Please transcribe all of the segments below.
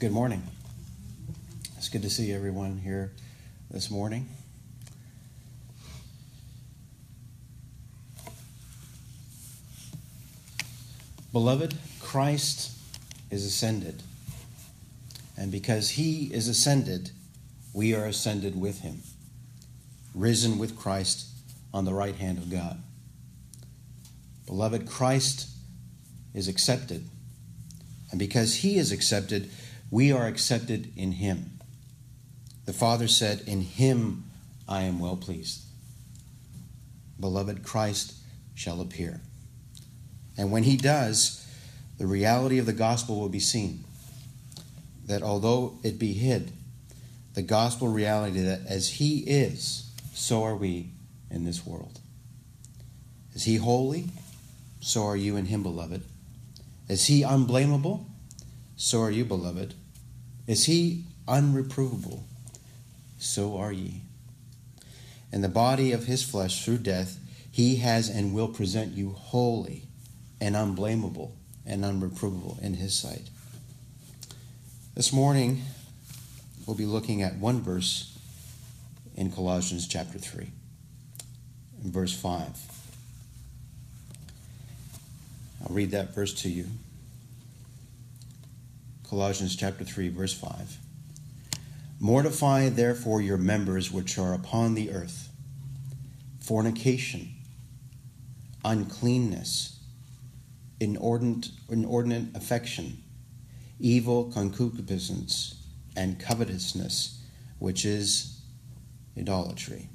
Good morning. It's good to see everyone here this morning. Beloved, Christ is ascended. And because he is ascended, we are ascended with him, risen with Christ on the right hand of God. Beloved, Christ is accepted. And because he is accepted, we are accepted in him. The Father said, In him I am well pleased. Beloved, Christ shall appear. And when he does, the reality of the gospel will be seen. That although it be hid, the gospel reality that as he is, so are we in this world. Is he holy? So are you in him, beloved. Is he unblameable? So are you, beloved. Is he unreprovable? So are ye. In the body of his flesh through death, he has and will present you holy and unblameable and unreprovable in his sight. This morning, we'll be looking at one verse in Colossians chapter 3, verse 5. I'll read that verse to you. Colossians chapter 3, verse 5. Mortify therefore your members which are upon the earth fornication, uncleanness, inordinate, inordinate affection, evil concupiscence, and covetousness, which is idolatry.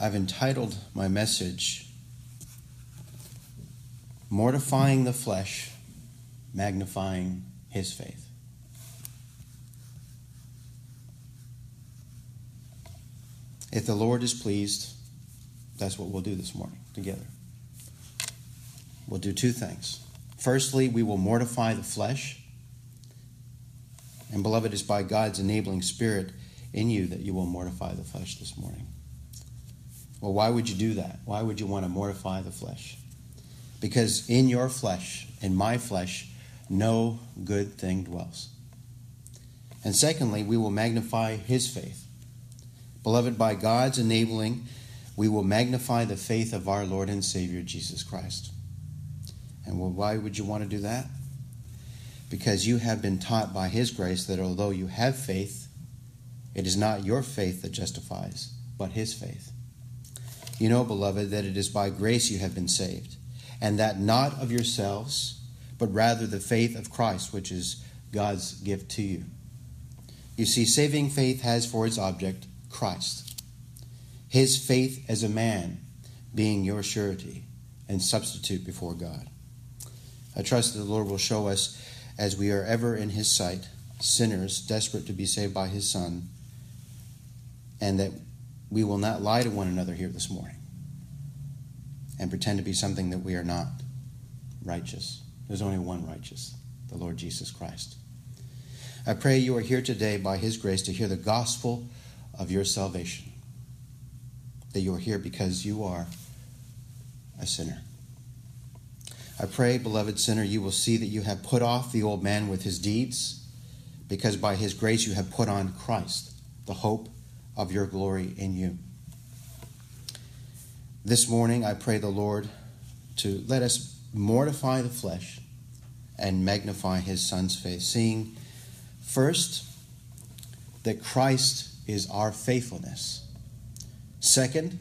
I've entitled my message, Mortifying the Flesh magnifying his faith. If the Lord is pleased, that's what we'll do this morning together. We'll do two things. Firstly, we will mortify the flesh. And beloved, it's by God's enabling spirit in you that you will mortify the flesh this morning. Well, why would you do that? Why would you want to mortify the flesh? Because in your flesh, in my flesh, no good thing dwells. And secondly, we will magnify his faith. Beloved, by God's enabling, we will magnify the faith of our Lord and Savior Jesus Christ. And why would you want to do that? Because you have been taught by his grace that although you have faith, it is not your faith that justifies, but his faith. You know, beloved, that it is by grace you have been saved, and that not of yourselves but rather the faith of Christ, which is God's gift to you. You see, saving faith has for its object Christ. His faith as a man being your surety and substitute before God. I trust that the Lord will show us as we are ever in His sight, sinners desperate to be saved by His Son, and that we will not lie to one another here this morning and pretend to be something that we are not righteous. There's only one righteous, the Lord Jesus Christ. I pray you are here today by His grace to hear the gospel of your salvation. That you are here because you are a sinner. I pray, beloved sinner, you will see that you have put off the old man with his deeds, because by his grace you have put on Christ, the hope of your glory in you. This morning, I pray the Lord to let us mortify the flesh and magnify his son's faith, seeing first that Christ is our faithfulness. Second,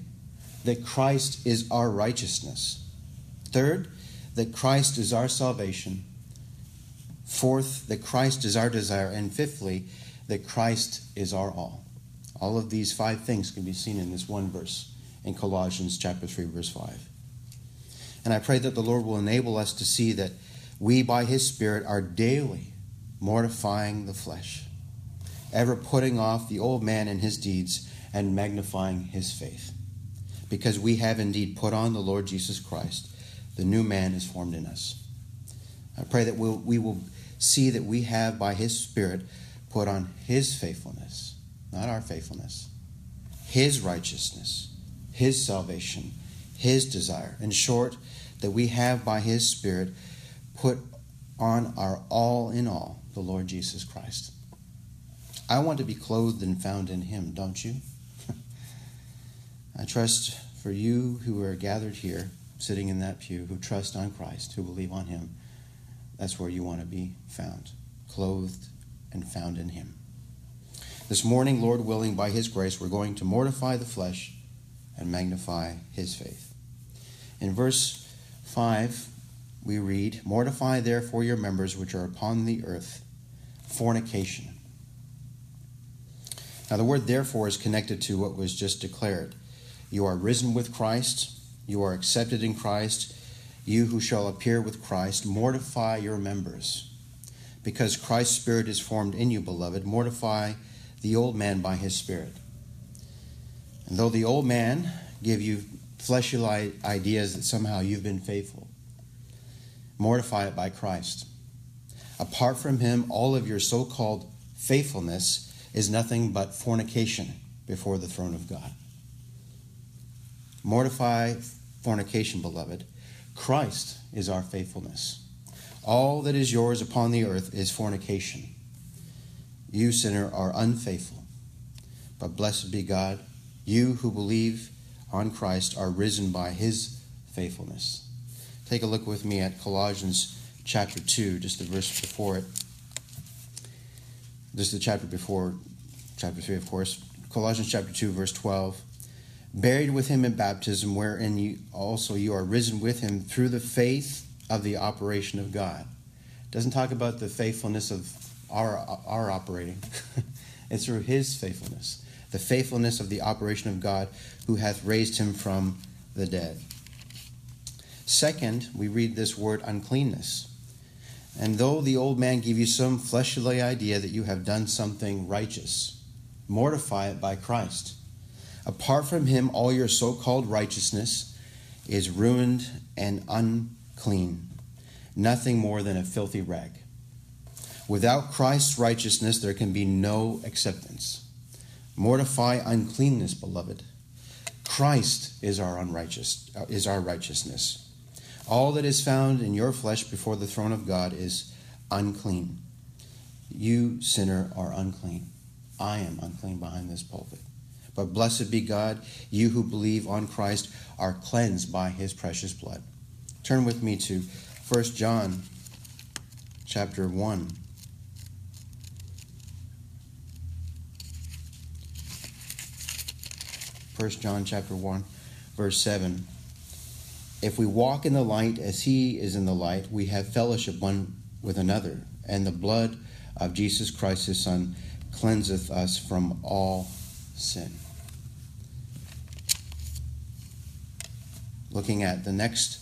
that Christ is our righteousness. Third, that Christ is our salvation. Fourth, that Christ is our desire. And fifthly, that Christ is our all. All of these five things can be seen in this one verse in Colossians chapter 3 verse 5. And I pray that the Lord will enable us to see that we, by His Spirit, are daily mortifying the flesh, ever putting off the old man and his deeds and magnifying his faith. Because we have indeed put on the Lord Jesus Christ, the new man is formed in us. I pray that we'll, we will see that we have, by His Spirit, put on His faithfulness, not our faithfulness, His righteousness, His salvation, His desire. In short, that we have, by His Spirit, put on our all in all, the Lord Jesus Christ. I want to be clothed and found in Him, don't you? I trust for you who are gathered here, sitting in that pew, who trust on Christ, who believe on Him, that's where you want to be found, clothed and found in Him. This morning, Lord willing, by His grace, we're going to mortify the flesh and magnify His faith. In verse 5, we read, Mortify therefore your members which are upon the earth, fornication. Now, the word therefore is connected to what was just declared. You are risen with Christ, you are accepted in Christ, you who shall appear with Christ, mortify your members. Because Christ's Spirit is formed in you, beloved, mortify the old man by his Spirit. And though the old man give you fleshly ideas that somehow you've been faithful, mortify it by Christ. Apart from him, all of your so called faithfulness is nothing but fornication before the throne of God. Mortify fornication, beloved. Christ is our faithfulness. All that is yours upon the earth is fornication. You, sinner, are unfaithful. But blessed be God, you who believe on Christ are risen by his faithfulness. Take a look with me at Colossians chapter 2, just the verse before it. This is the chapter before chapter 3, of course. Colossians chapter 2, verse 12 buried with him in baptism, wherein you also you are risen with him through the faith of the operation of God. It doesn't talk about the faithfulness of our our operating. it's through his faithfulness. The faithfulness of the operation of God who hath raised him from the dead. Second, we read this word uncleanness. And though the old man give you some fleshly idea that you have done something righteous, mortify it by Christ. Apart from him, all your so called righteousness is ruined and unclean, nothing more than a filthy rag. Without Christ's righteousness, there can be no acceptance. Mortify uncleanness, beloved. Christ is our unrighteous uh, is our righteousness. All that is found in your flesh before the throne of God is unclean. You, sinner, are unclean. I am unclean behind this pulpit. But blessed be God, you who believe on Christ are cleansed by his precious blood. Turn with me to 1 John chapter 1. First John chapter 1 verse 7 If we walk in the light as he is in the light we have fellowship one with another. And the blood of Jesus Christ his son cleanseth us from all sin. Looking at the next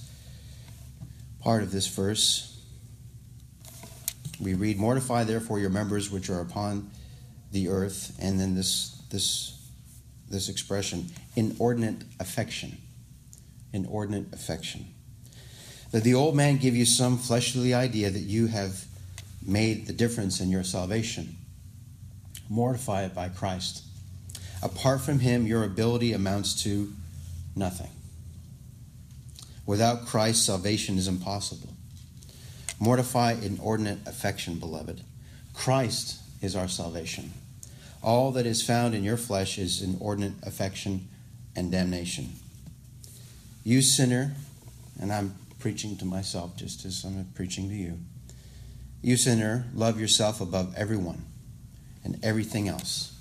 part of this verse, we read, Mortify therefore your members which are upon the earth, and then this this this expression, inordinate affection. Inordinate affection. That the old man give you some fleshly idea that you have made the difference in your salvation. Mortify it by Christ. Apart from him, your ability amounts to nothing. Without Christ, salvation is impossible. Mortify inordinate affection, beloved. Christ is our salvation. All that is found in your flesh is inordinate affection and damnation. You sinner, and I'm preaching to myself just as I'm preaching to you. You sinner, love yourself above everyone and everything else.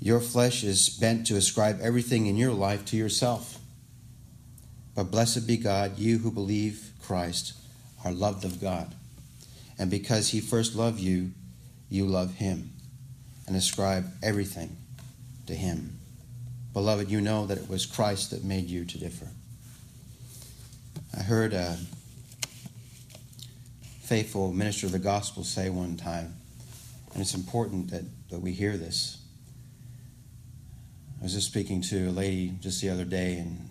Your flesh is bent to ascribe everything in your life to yourself. But blessed be God, you who believe Christ are loved of God. And because he first loved you, you love him and ascribe everything to him. Beloved, you know that it was Christ that made you to differ. I heard a faithful minister of the gospel say one time, and it's important that, that we hear this. I was just speaking to a lady just the other day, and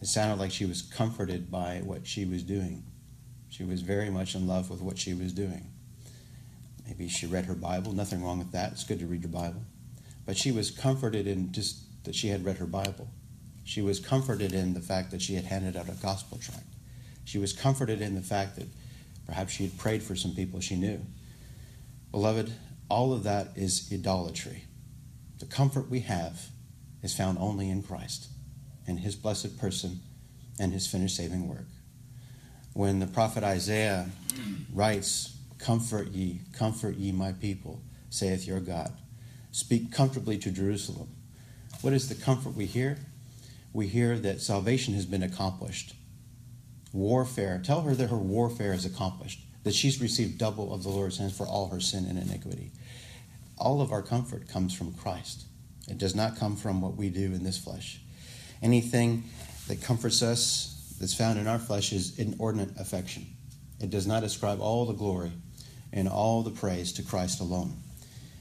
it sounded like she was comforted by what she was doing. She was very much in love with what she was doing. Maybe she read her Bible, nothing wrong with that. It's good to read your Bible. But she was comforted in just that she had read her Bible. She was comforted in the fact that she had handed out a gospel tract. She was comforted in the fact that Perhaps she had prayed for some people she knew. Beloved, all of that is idolatry. The comfort we have is found only in Christ and his blessed person and his finished saving work. When the prophet Isaiah writes, Comfort ye, comfort ye, my people, saith your God. Speak comfortably to Jerusalem. What is the comfort we hear? We hear that salvation has been accomplished. Warfare, tell her that her warfare is accomplished, that she's received double of the Lord's hands for all her sin and iniquity. All of our comfort comes from Christ. It does not come from what we do in this flesh. Anything that comforts us that's found in our flesh is inordinate affection. It does not ascribe all the glory and all the praise to Christ alone.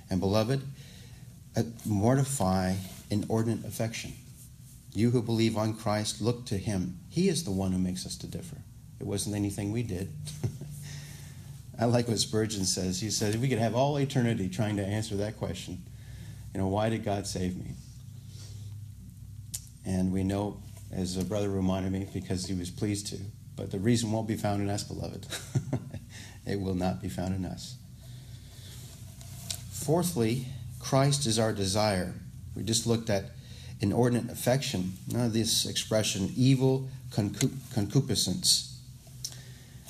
And beloved, uh, mortify inordinate affection. You who believe on Christ, look to him. He is the one who makes us to differ. It wasn't anything we did. I like what Spurgeon says. He if we could have all eternity trying to answer that question, you know, why did God save me? And we know, as a brother reminded me, because he was pleased to. But the reason won't be found in us, beloved. it will not be found in us. Fourthly, Christ is our desire. We just looked at inordinate affection. This expression, evil concupiscence.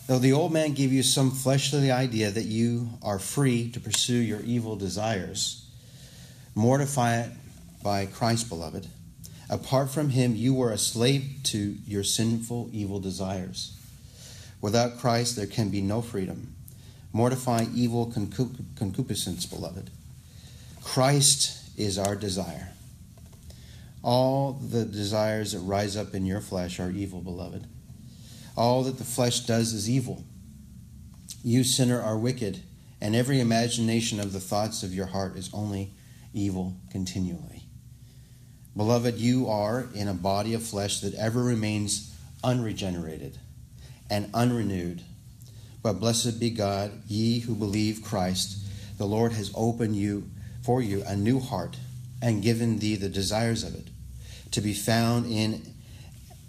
Though the old man gave you some fleshly idea that you are free to pursue your evil desires, mortify it by Christ, beloved. Apart from him, you were a slave to your sinful, evil desires. Without Christ, there can be no freedom. Mortify evil concupiscence, beloved. Christ is our desire. All the desires that rise up in your flesh are evil, beloved. All that the flesh does is evil. You, sinner, are wicked, and every imagination of the thoughts of your heart is only evil continually. Beloved, you are in a body of flesh that ever remains unregenerated and unrenewed. But blessed be God, ye who believe Christ, the Lord has opened you for you a new heart and given thee the desires of it, to be found in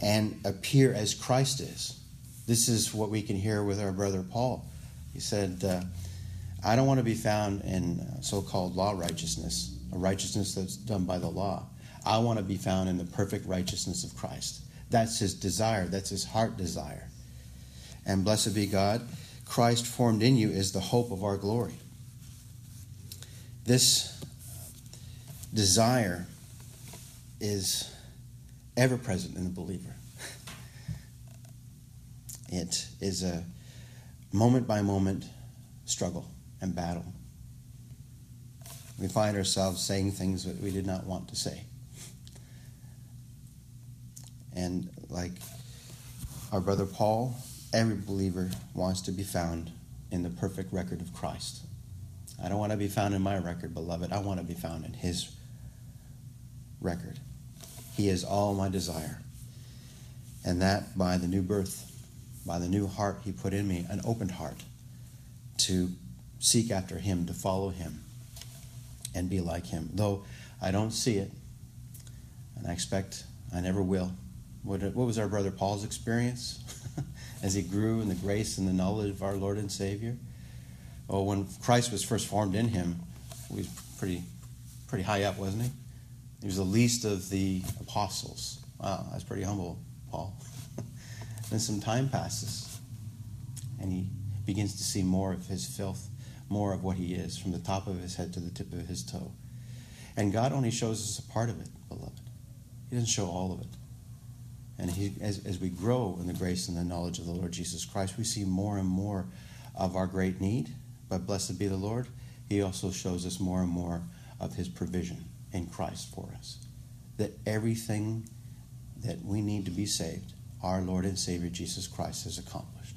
and appear as Christ is. This is what we can hear with our brother Paul. He said, uh, I don't want to be found in so called law righteousness, a righteousness that's done by the law. I want to be found in the perfect righteousness of Christ. That's his desire, that's his heart desire. And blessed be God, Christ formed in you is the hope of our glory. This desire is ever present in the believer. It is a moment by moment struggle and battle. We find ourselves saying things that we did not want to say. And like our brother Paul, every believer wants to be found in the perfect record of Christ. I don't want to be found in my record, beloved. I want to be found in his record. He is all my desire. And that by the new birth, by the new heart he put in me, an opened heart to seek after him, to follow him, and be like him. Though I don't see it, and I expect I never will. What, what was our brother Paul's experience as he grew in the grace and the knowledge of our Lord and Savior? Well, when Christ was first formed in him, he was pretty, pretty high up, wasn't he? He was the least of the apostles. Wow, that's pretty humble, Paul. then some time passes, and he begins to see more of his filth, more of what he is, from the top of his head to the tip of his toe. And God only shows us a part of it, beloved. He doesn't show all of it. And he, as, as we grow in the grace and the knowledge of the Lord Jesus Christ, we see more and more of our great need but blessed be the Lord, He also shows us more and more of His provision in Christ for us. That everything that we need to be saved, our Lord and Savior Jesus Christ has accomplished.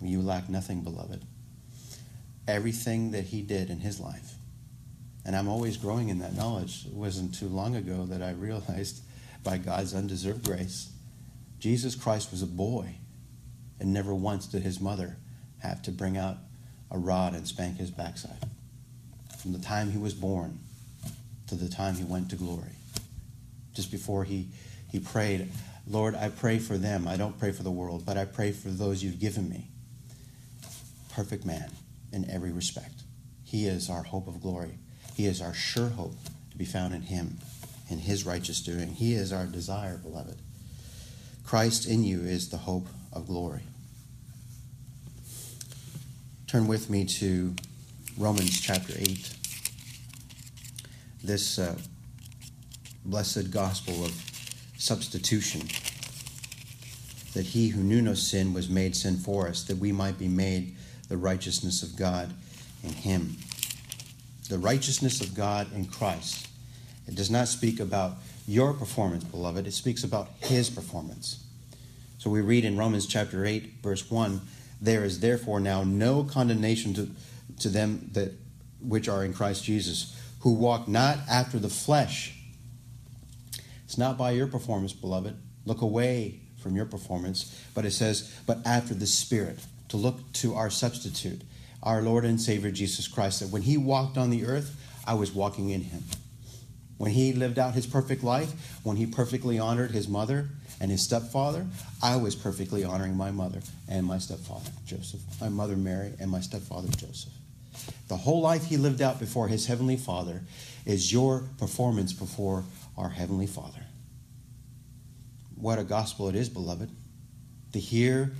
You lack nothing, beloved. Everything that He did in His life. And I'm always growing in that knowledge. It wasn't too long ago that I realized by God's undeserved grace, Jesus Christ was a boy and never once did his mother have to bring out a rod and spank his backside. From the time he was born to the time he went to glory. Just before he, he prayed, Lord, I pray for them. I don't pray for the world, but I pray for those you've given me. Perfect man in every respect. He is our hope of glory. He is our sure hope to be found in Him, in His righteous doing. He is our desire, beloved. Christ in you is the hope of glory. Turn with me to Romans chapter 8. This uh, blessed gospel of substitution that he who knew no sin was made sin for us, that we might be made the righteousness of God in him. The righteousness of God in Christ. It does not speak about your performance, beloved, it speaks about his performance. So we read in Romans chapter 8, verse 1 there is therefore now no condemnation to, to them that which are in Christ Jesus, who walk not after the flesh. It's not by your performance, beloved. Look away from your performance, but it says, but after the Spirit, to look to our substitute, our Lord and Savior Jesus Christ, that when he walked on the earth, I was walking in him. When he lived out his perfect life, when he perfectly honored his mother and his stepfather, I was perfectly honoring my mother and my stepfather, Joseph, my mother Mary, and my stepfather Joseph. The whole life he lived out before his heavenly Father is your performance before our heavenly Father. What a gospel it is, beloved, to hear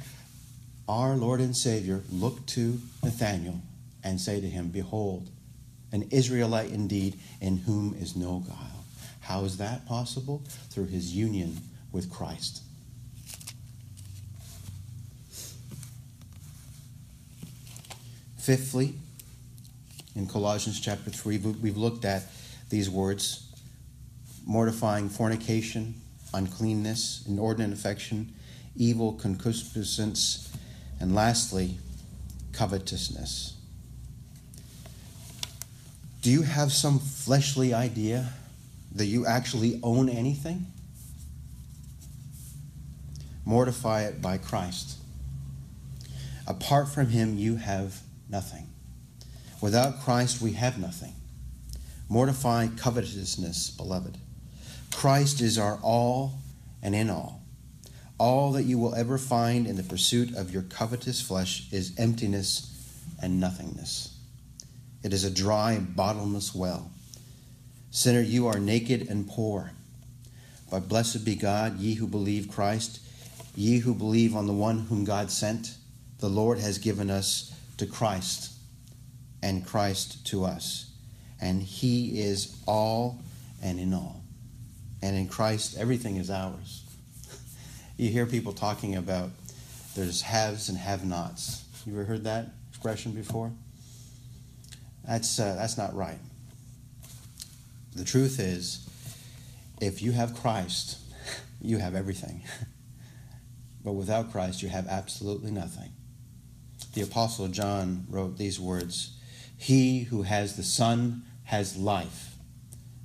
our Lord and Savior look to Nathanael and say to him, Behold, an Israelite indeed, in whom is no guile. How is that possible? Through his union with Christ. Fifthly, in Colossians chapter 3, we've looked at these words mortifying fornication, uncleanness, inordinate affection, evil concupiscence, and lastly, covetousness. Do you have some fleshly idea that you actually own anything? Mortify it by Christ. Apart from him, you have nothing. Without Christ, we have nothing. Mortify covetousness, beloved. Christ is our all and in all. All that you will ever find in the pursuit of your covetous flesh is emptiness and nothingness. It is a dry, bottomless well. Sinner, you are naked and poor. But blessed be God, ye who believe Christ, ye who believe on the one whom God sent. The Lord has given us to Christ, and Christ to us. And he is all and in all. And in Christ, everything is ours. you hear people talking about there's haves and have nots. You ever heard that expression before? That's, uh, that's not right. The truth is, if you have Christ, you have everything. but without Christ, you have absolutely nothing. The Apostle John wrote these words He who has the Son has life.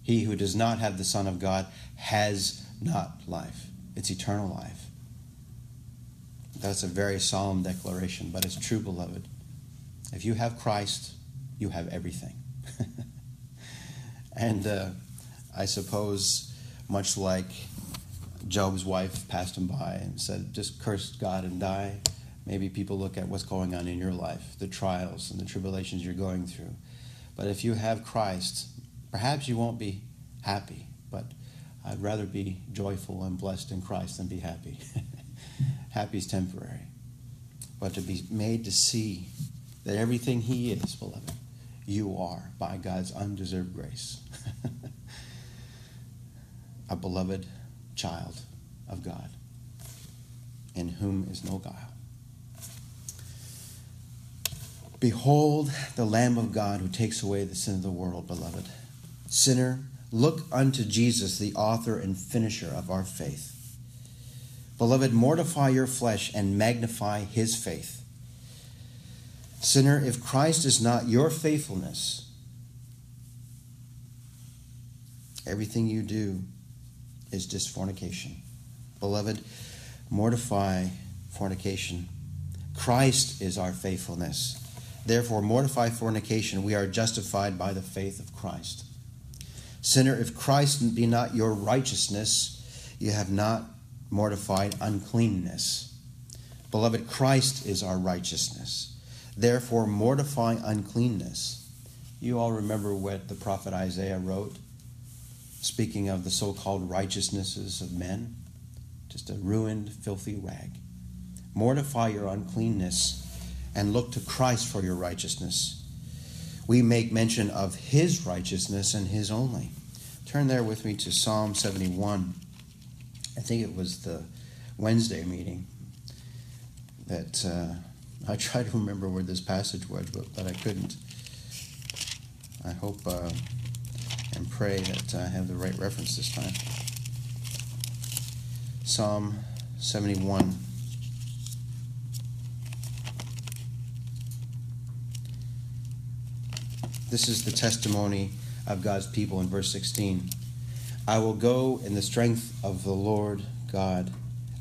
He who does not have the Son of God has not life. It's eternal life. That's a very solemn declaration, but it's true, beloved. If you have Christ, you have everything. and uh, I suppose, much like Job's wife passed him by and said, just curse God and die, maybe people look at what's going on in your life, the trials and the tribulations you're going through. But if you have Christ, perhaps you won't be happy, but I'd rather be joyful and blessed in Christ than be happy. happy is temporary. But to be made to see that everything He is, beloved, you are by God's undeserved grace. a beloved child of God, in whom is no guile. Behold the Lamb of God who takes away the sin of the world, beloved. Sinner, look unto Jesus, the author and finisher of our faith. Beloved, mortify your flesh and magnify his faith Sinner, if Christ is not your faithfulness, everything you do is just fornication. Beloved, mortify fornication. Christ is our faithfulness. Therefore, mortify fornication. We are justified by the faith of Christ. Sinner, if Christ be not your righteousness, you have not mortified uncleanness. Beloved, Christ is our righteousness. Therefore, mortify uncleanness. You all remember what the prophet Isaiah wrote, speaking of the so called righteousnesses of men? Just a ruined, filthy rag. Mortify your uncleanness and look to Christ for your righteousness. We make mention of his righteousness and his only. Turn there with me to Psalm 71. I think it was the Wednesday meeting that uh, I tried to remember where this passage was, but, but I couldn't. I hope uh, and pray that I have the right reference this time. Psalm 71. This is the testimony of God's people in verse 16. I will go in the strength of the Lord God.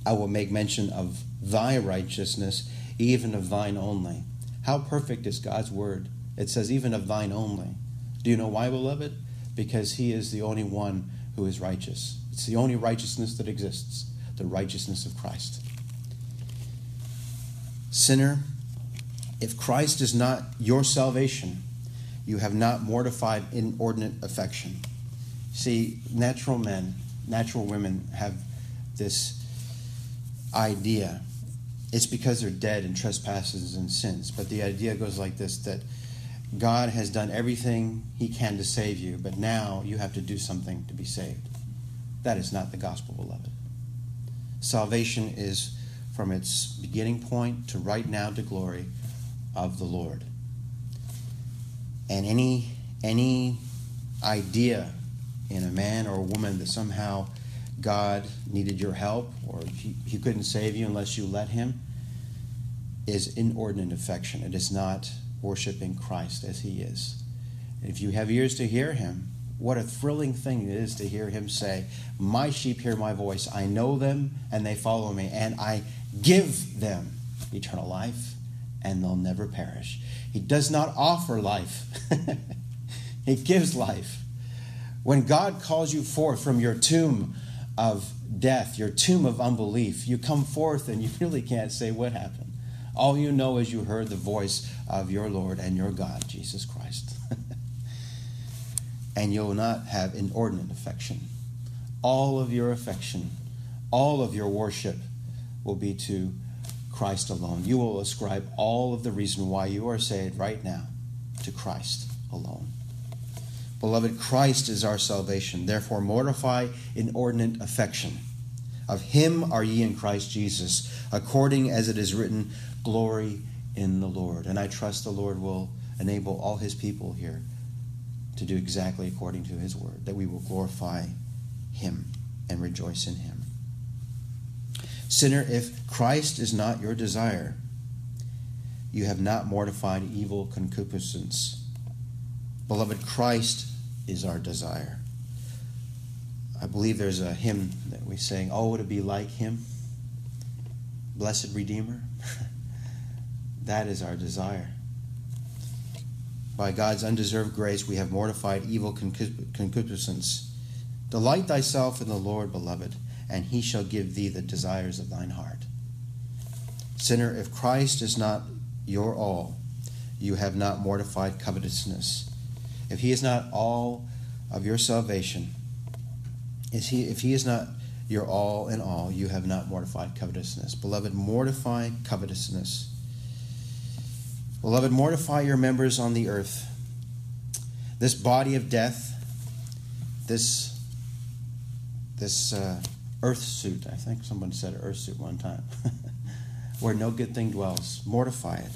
I will make mention of thy righteousness, even of thine only. How perfect is God's word? It says, even of thine only. Do you know why, beloved? Because he is the only one who is righteous. It's the only righteousness that exists, the righteousness of Christ. Sinner, if Christ is not your salvation, you have not mortified inordinate affection. See, natural men, natural women have this idea. It's because they're dead in trespasses and sins. But the idea goes like this that God has done everything he can to save you, but now you have to do something to be saved. That is not the gospel, beloved. Salvation is from its beginning point to right now to glory of the Lord. And any any idea in a man or a woman that somehow God needed your help or he, he couldn't save you unless you let him is inordinate affection. It is not worshiping Christ as he is. And if you have ears to hear him, what a thrilling thing it is to hear him say, My sheep hear my voice. I know them and they follow me, and I give them eternal life, and they'll never perish. He does not offer life, He gives life. When God calls you forth from your tomb of death, your tomb of unbelief, you come forth and you really can't say what happened. All you know is you heard the voice of your Lord and your God, Jesus Christ. and you'll not have inordinate affection. All of your affection, all of your worship will be to Christ alone. You will ascribe all of the reason why you are saved right now to Christ alone. Beloved, Christ is our salvation. Therefore, mortify inordinate affection. Of him are ye in Christ Jesus, according as it is written, Glory in the Lord. And I trust the Lord will enable all his people here to do exactly according to his word, that we will glorify him and rejoice in him. Sinner, if Christ is not your desire, you have not mortified evil concupiscence. Beloved, Christ is our desire. I believe there's a hymn that we sing, Oh, to be like him, blessed Redeemer. that is our desire. By God's undeserved grace, we have mortified evil concupiscence. Delight thyself in the Lord, beloved, and he shall give thee the desires of thine heart. Sinner, if Christ is not your all, you have not mortified covetousness if he is not all of your salvation, is he, if he is not your all in all, you have not mortified covetousness. Beloved, mortify covetousness. Beloved, mortify your members on the earth. This body of death, this, this uh, earth suit, I think someone said earth suit one time, where no good thing dwells, mortify it,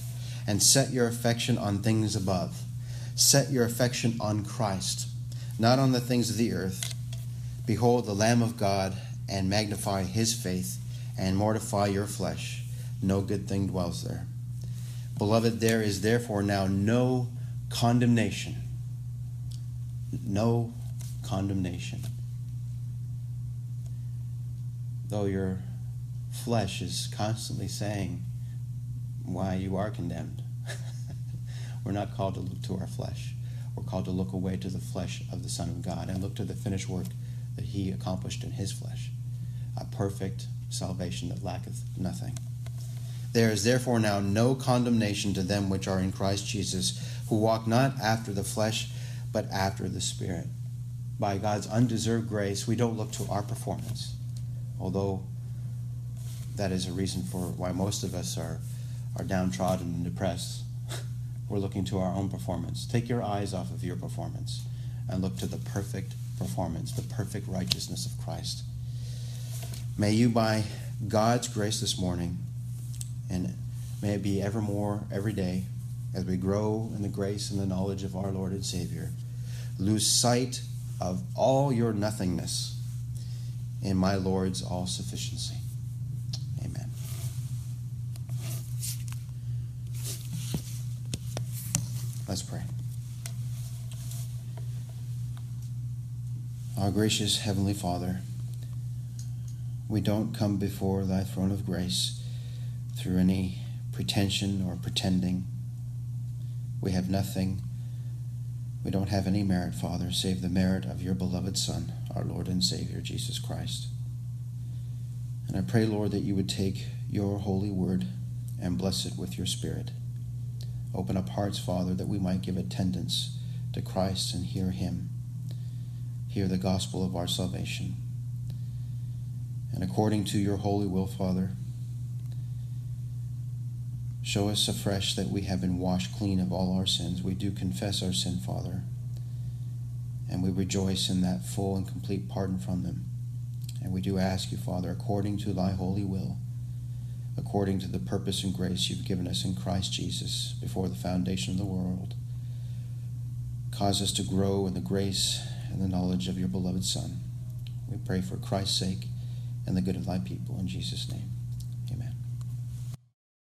and set your affection on things above Set your affection on Christ, not on the things of the earth. Behold the Lamb of God, and magnify his faith, and mortify your flesh. No good thing dwells there. Beloved, there is therefore now no condemnation. No condemnation. Though your flesh is constantly saying why you are condemned. We're not called to look to our flesh. We're called to look away to the flesh of the Son of God and look to the finished work that He accomplished in His flesh. A perfect, salvation that lacketh nothing. There is therefore now no condemnation to them which are in Christ Jesus, who walk not after the flesh, but after the Spirit. By God's undeserved grace, we don't look to our performance, although that is a reason for why most of us are, are downtrodden and depressed. We're looking to our own performance. Take your eyes off of your performance and look to the perfect performance, the perfect righteousness of Christ. May you, by God's grace this morning, and may it be evermore, every day, as we grow in the grace and the knowledge of our Lord and Savior, lose sight of all your nothingness in my Lord's all sufficiency. Our gracious Heavenly Father, we don't come before thy throne of grace through any pretension or pretending. We have nothing. We don't have any merit, Father, save the merit of your beloved Son, our Lord and Savior, Jesus Christ. And I pray, Lord, that you would take your holy word and bless it with your Spirit. Open up hearts, Father, that we might give attendance to Christ and hear him, hear the gospel of our salvation. And according to your holy will, Father, Show us afresh that we have been washed clean of all our sins. We do confess our sin, Father, and we rejoice in that full and complete pardon from them. And we do ask you, Father, according to thy holy will, according to the purpose and grace you've given us in Christ Jesus before the foundation of the world, cause us to grow in the grace and the knowledge of your beloved Son. We pray for Christ's sake and the good of thy people. In Jesus' name.